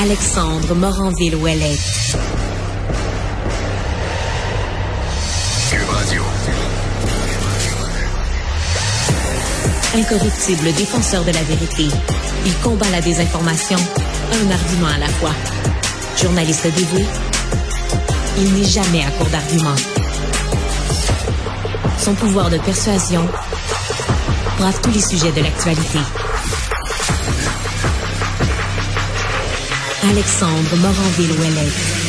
Alexandre Moranville-Ouellette. Incorruptible défenseur de la vérité, il combat la désinformation, un argument à la fois. Journaliste dévoué, il n'est jamais à court d'arguments. Son pouvoir de persuasion brave tous les sujets de l'actualité. Alexandre Moranville-Ouellette.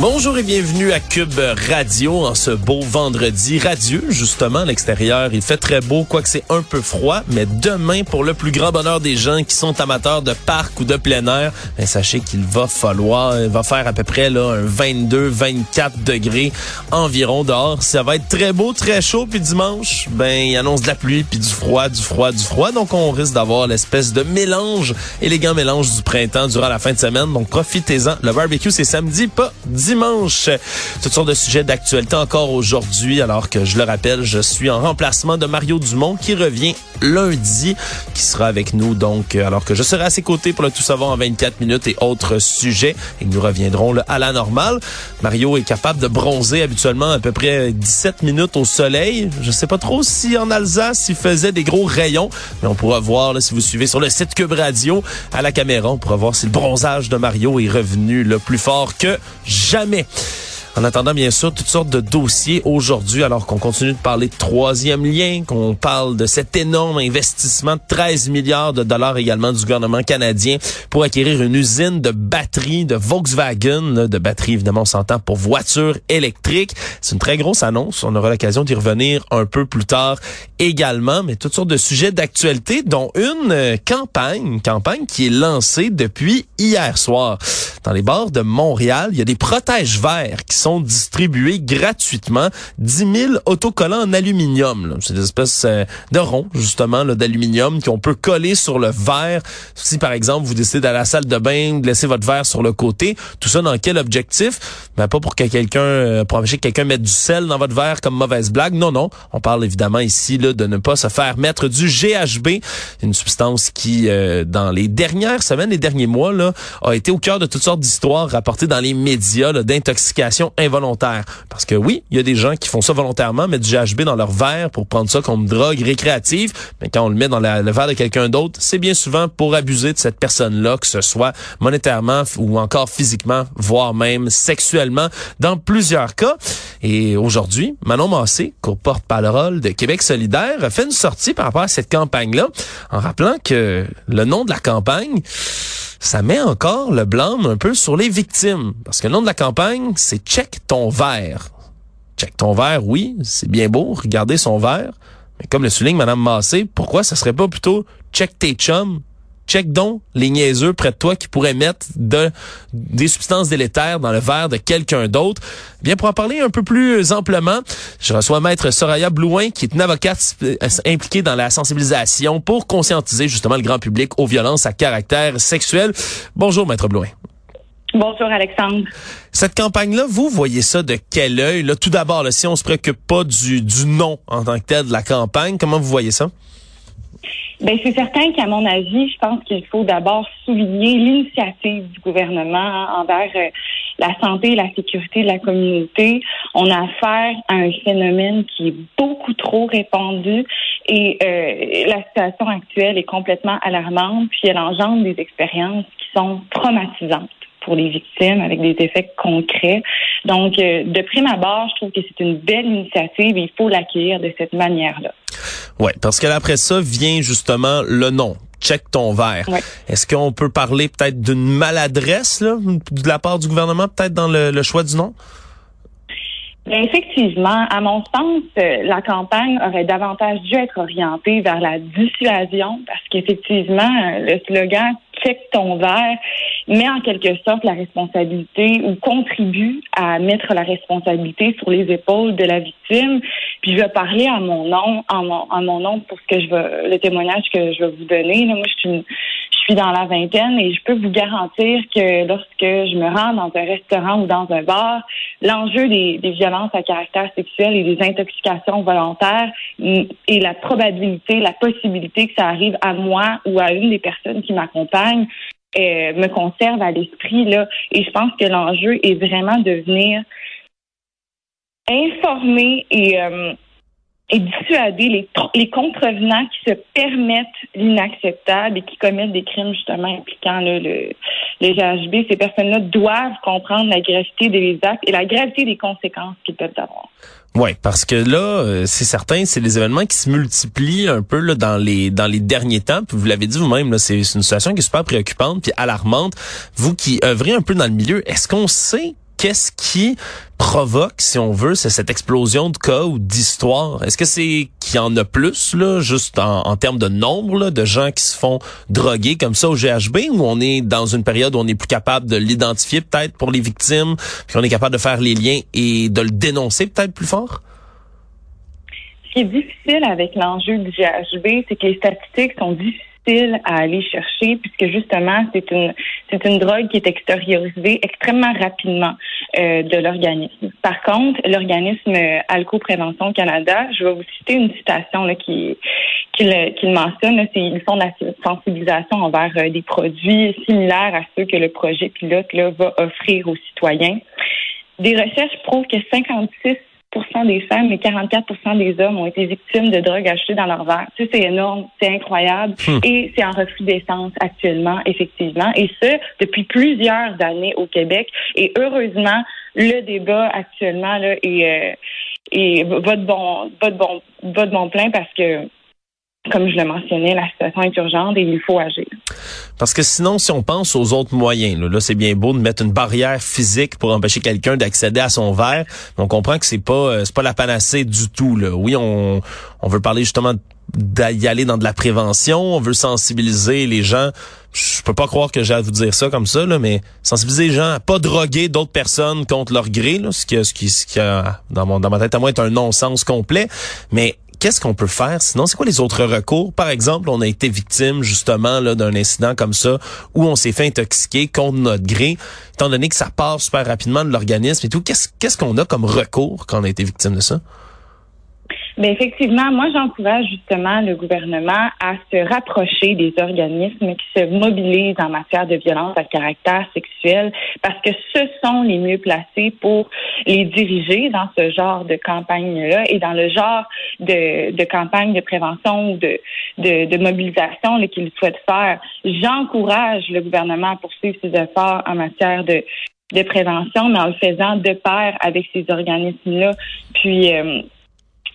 Bonjour et bienvenue à Cube Radio en ce beau vendredi radieux. Justement, à l'extérieur, il fait très beau, quoique c'est un peu froid, mais demain, pour le plus grand bonheur des gens qui sont amateurs de parc ou de plein air, ben, sachez qu'il va falloir, il va faire à peu près là, un 22-24 degrés environ dehors. Ça va être très beau, très chaud, puis dimanche, ben, il annonce de la pluie, puis du froid, du froid, du froid. Donc, on risque d'avoir l'espèce de mélange, élégant mélange du printemps durant la fin de semaine. Donc, profitez-en. Le barbecue, c'est samedi, pas dimanche. Toutes sortes de sujets d'actualité encore aujourd'hui, alors que je le rappelle, je suis en remplacement de Mario Dumont qui revient lundi, qui sera avec nous donc, euh, alors que je serai à ses côtés pour le tout savoir en 24 minutes et autres sujets. Et nous reviendrons à la normale. Mario est capable de bronzer habituellement à peu près 17 minutes au soleil. Je sais pas trop si en Alsace il faisait des gros rayons, mais on pourra voir si vous suivez sur le site Cube Radio à la caméra, on pourra voir si le bronzage de Mario est revenu le plus fort que jamais jamais. En attendant, bien sûr, toutes sortes de dossiers aujourd'hui, alors qu'on continue de parler de troisième lien, qu'on parle de cet énorme investissement de 13 milliards de dollars également du gouvernement canadien pour acquérir une usine de batteries de Volkswagen, de batteries évidemment on s'entend pour voitures électriques. C'est une très grosse annonce. On aura l'occasion d'y revenir un peu plus tard également, mais toutes sortes de sujets d'actualité, dont une euh, campagne, campagne qui est lancée depuis hier soir. Dans les bars de Montréal, il y a des protèges verts qui sont distribués gratuitement. 10 000 autocollants en aluminium. C'est des espèces euh, de ronds, justement, d'aluminium qu'on peut coller sur le verre. Si, par exemple, vous décidez d'aller à la salle de bain, de laisser votre verre sur le côté, tout ça dans quel objectif? Ben, pas pour que quelqu'un, euh, pour que quelqu'un mette du sel dans votre verre comme mauvaise blague. Non, non. On parle évidemment ici là, de ne pas se faire mettre du GHB, une substance qui, euh, dans les dernières semaines, les derniers mois, là, a été au cœur de toutes sortes d'histoires rapportées dans les médias là, involontaire. Parce que oui, il y a des gens qui font ça volontairement, mettre du GHB dans leur verre pour prendre ça comme drogue récréative, mais quand on le met dans la- le verre de quelqu'un d'autre, c'est bien souvent pour abuser de cette personne-là, que ce soit monétairement ou encore physiquement, voire même sexuellement, dans plusieurs cas. Et aujourd'hui, Manon Massé, co-porte-parole de Québec solidaire, a fait une sortie par rapport à cette campagne-là, en rappelant que le nom de la campagne, ça met encore le blâme un peu sur les victimes. Parce que le nom de la campagne, c'est Check ton verre. Check ton verre, oui, c'est bien beau, regardez son verre. Mais comme le souligne Mme Massé, pourquoi ça serait pas plutôt Check tes chums? Check donc les niaiseux près de toi qui pourraient mettre de, des substances délétères dans le verre de quelqu'un d'autre. Bien, pour en parler un peu plus amplement, je reçois Maître Soraya Blouin, qui est une avocate euh, impliquée dans la sensibilisation pour conscientiser justement le grand public aux violences à caractère sexuel. Bonjour, Maître Blouin. Bonjour Alexandre. Cette campagne-là, vous voyez ça de quel œil? Là, tout d'abord, là, si on se préoccupe pas du, du nom en tant que tel de la campagne, comment vous voyez ça? Ben c'est certain qu'à mon avis, je pense qu'il faut d'abord souligner l'initiative du gouvernement envers euh, la santé et la sécurité de la communauté. On a affaire à un phénomène qui est beaucoup trop répandu et euh, la situation actuelle est complètement alarmante, puis elle engendre des expériences qui sont traumatisantes pour les victimes avec des effets concrets. Donc, euh, de prime abord, je trouve que c'est une belle initiative et il faut l'accueillir de cette manière-là. Ouais, parce que après ça vient justement le nom. Check ton verre. Ouais. Est-ce qu'on peut parler peut-être d'une maladresse là, de la part du gouvernement, peut-être dans le, le choix du nom? Bien, effectivement, à mon sens, euh, la campagne aurait davantage dû être orientée vers la dissuasion parce qu'effectivement, euh, le slogan check ton verre met en quelque sorte la responsabilité ou contribue à mettre la responsabilité sur les épaules de la victime. Puis je vais parler à mon nom, en mon, nom pour ce que je veux, le témoignage que je vais vous donner. Moi, je suis une, je suis dans la vingtaine et je peux vous garantir que lorsque je me rends dans un restaurant ou dans un bar, l'enjeu des, des violences à caractère sexuel et des intoxications volontaires et la probabilité, la possibilité que ça arrive à moi ou à une des personnes qui m'accompagnent euh, me conserve à l'esprit là. Et je pense que l'enjeu est vraiment de venir informer et euh, et dissuader les, les contrevenants qui se permettent l'inacceptable et qui commettent des crimes justement impliquant le, les GHB. Ces personnes-là doivent comprendre la gravité des actes et la gravité des conséquences qu'ils peuvent avoir. Oui, parce que là, euh, c'est certain, c'est des événements qui se multiplient un peu là, dans les dans les derniers temps. Vous l'avez dit vous-même, c'est une situation qui est super préoccupante puis alarmante. Vous qui œuvrez un peu dans le milieu, est-ce qu'on sait qu'est-ce qui provoque, si on veut, cette explosion de cas ou d'histoires? Est-ce que c'est qu'il y en a plus, là, juste en, termes de nombre de gens qui se font droguer comme ça au GHB, ou on est dans une période où on est plus capable de l'identifier peut-être pour les victimes, puis on est capable de faire les liens et de le dénoncer peut-être plus fort? Ce qui est difficile avec l'enjeu du GHB, c'est que les statistiques sont difficiles à aller chercher puisque justement c'est une c'est une drogue qui est extériorisée extrêmement rapidement euh, de l'organisme. Par contre, l'organisme Alco Prévention Canada, je vais vous citer une citation là, qui qu'il mentionne, c'est ils font de la sensibilisation envers euh, des produits similaires à ceux que le projet pilote va offrir aux citoyens. Des recherches prouvent que 56 des femmes et 44 des hommes ont été victimes de drogues achetées dans leur verre. Tu sais, c'est énorme, c'est incroyable. Hmm. Et c'est en reflux d'essence actuellement, effectivement. Et ce, depuis plusieurs années au Québec. Et heureusement, le débat actuellement là, est, euh, va de bon, va de bon, va de bon plein parce que comme je le mentionnais, la situation est urgente et il faut agir. Parce que sinon, si on pense aux autres moyens, là, c'est bien beau de mettre une barrière physique pour empêcher quelqu'un d'accéder à son verre, on comprend que c'est pas euh, c'est pas la panacée du tout. Là. Oui, on, on veut parler justement d'y aller dans de la prévention, on veut sensibiliser les gens. Je peux pas croire que j'ai à vous dire ça comme ça, là, mais sensibiliser les gens à pas droguer d'autres personnes contre leur gré, là, ce qui, ce qui, ce qui a, dans, mon, dans ma tête à moi est un non-sens complet. Mais qu'est-ce qu'on peut faire? Sinon? C'est quoi les autres recours? Par exemple, on a été victime justement d'un incident comme ça où on s'est fait intoxiquer contre notre gré, étant donné que ça part super rapidement de l'organisme et tout. Qu'est-ce qu'on a comme recours quand on a été victime de ça? Mais effectivement, moi, j'encourage justement le gouvernement à se rapprocher des organismes qui se mobilisent en matière de violence à caractère sexuel parce que ce sont les mieux placés pour les diriger dans ce genre de campagne-là et dans le genre de, campagne de prévention ou de, mobilisation qu'ils souhaitent faire. J'encourage le gouvernement à poursuivre ses efforts en matière de, de prévention, mais en le faisant de pair avec ces organismes-là. Puis, euh,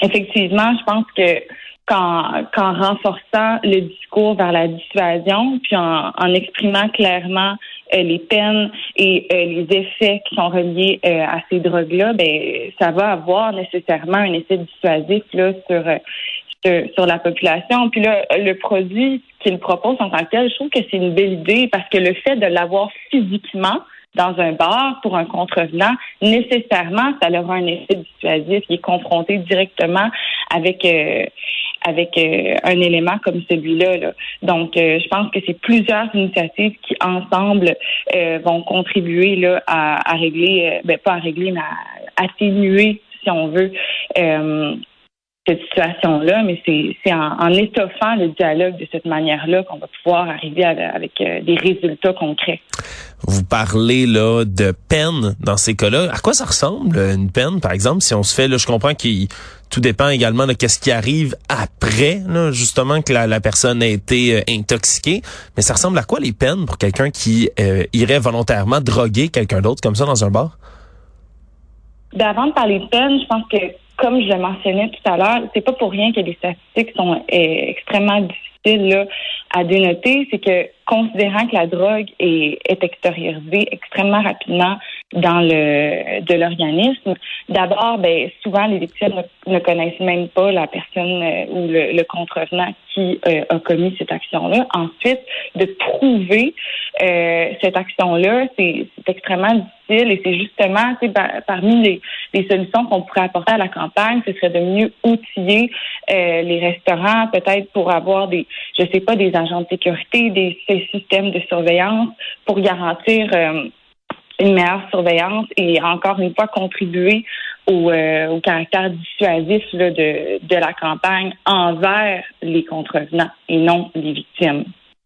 effectivement, je pense que qu'en renforçant le discours vers la dissuasion, puis en, en exprimant clairement euh, les peines et euh, les effets qui sont reliés euh, à ces drogues-là, ben ça va avoir nécessairement un effet dissuasif là sur sur, la population. Puis là, le produit qu'il propose en tant que tel, je trouve que c'est une belle idée parce que le fait de l'avoir physiquement dans un bar pour un contrevenant, nécessairement, ça aura un effet dissuasif. Il est confronté directement avec euh, avec euh, un élément comme celui-là. Donc, euh, je pense que c'est plusieurs initiatives qui ensemble vont contribuer là à, à régler, ben pas à régler, mais à atténuer, si on veut, cette situation-là, mais c'est en, en, étoffant le dialogue de cette manière-là qu'on va pouvoir arriver avec euh, des résultats concrets. Vous parlez là de peine dans ces cas-là. À quoi ça ressemble une peine, par exemple, si on se fait, là, je comprends qu'il tout dépend également de qu'est-ce qui arrive après, là, justement que la, la, personne a été euh, intoxiquée. Mais ça ressemble à quoi les peines pour quelqu'un qui euh, irait volontairement droguer quelqu'un d'autre comme ça dans un bar? Ben, avant de parler de peine, je pense que comme je mentionnais tout à l'heure, c'est pas pour rien que les statistiques sont euh, extrêmement difficiles là, à dénoter. C'est que considérant que la drogue est, est extériorisée extrêmement rapidement dans le de l'organisme, d'abord, ben souvent les victimes ne, connaissent même pas la personne euh, ou le, contrevenant qui euh, a commis cette action-là. Ensuite, de prouver cette action-là, c'est extrêmement difficile et c'est justement, parmi les, les solutions qu'on pourrait apporter à la campagne, ce serait de mieux outiller euh, les restaurants, peut-être pour avoir des, je sais pas, des agents de sécurité, des systèmes de surveillance pour garantir euh, une meilleure surveillance et encore une fois contribuer au, au caractère dissuasif de, de la campagne envers les contrevenants et non les victimes.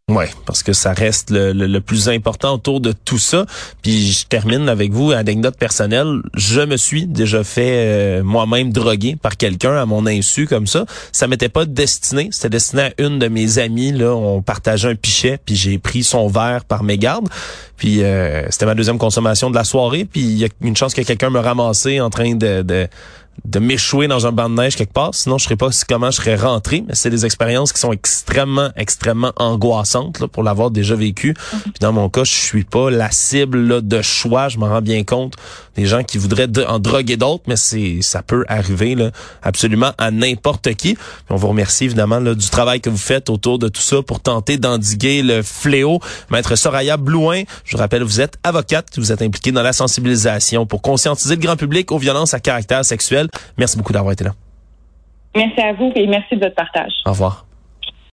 Oui, parce que ça reste le, le, plus important autour de tout ça. Puis je termine avec vous, anecdote personnelle. Je me suis déjà fait euh, moi-même droguer par quelqu'un à mon insu comme ça. Ça m'était pas destiné. C'était destiné à une de mes amies. Là, on partageait un pichet, puis j'ai pris son verre par mégarde. Puis euh, c'était ma deuxième consommation de la soirée. Puis il y a une chance que quelqu'un me ramassé en train de, de de m'échouer dans un banc de neige quelque part. Sinon, je ne sais pas comment je serais rentré. Mais c'est des expériences qui sont extrêmement, extrêmement angoissantes là, pour l'avoir déjà vécu. Mhm. Puis dans mon cas, je suis pas la cible là, de choix. Je m'en rends bien compte. Des gens qui voudraient en droguer d'autres, mais c'est ça peut arriver là, absolument à n'importe qui. on vous remercie évidemment là, du travail que vous faites autour de tout ça pour tenter d'endiguer le fléau. Maître Soraya Blouin, je vous rappelle, vous êtes avocate, vous êtes impliquée dans la sensibilisation pour conscientiser le grand public aux violences à caractère sexuel. Merci beaucoup d'avoir été là. Merci à vous et merci de votre partage. Au revoir.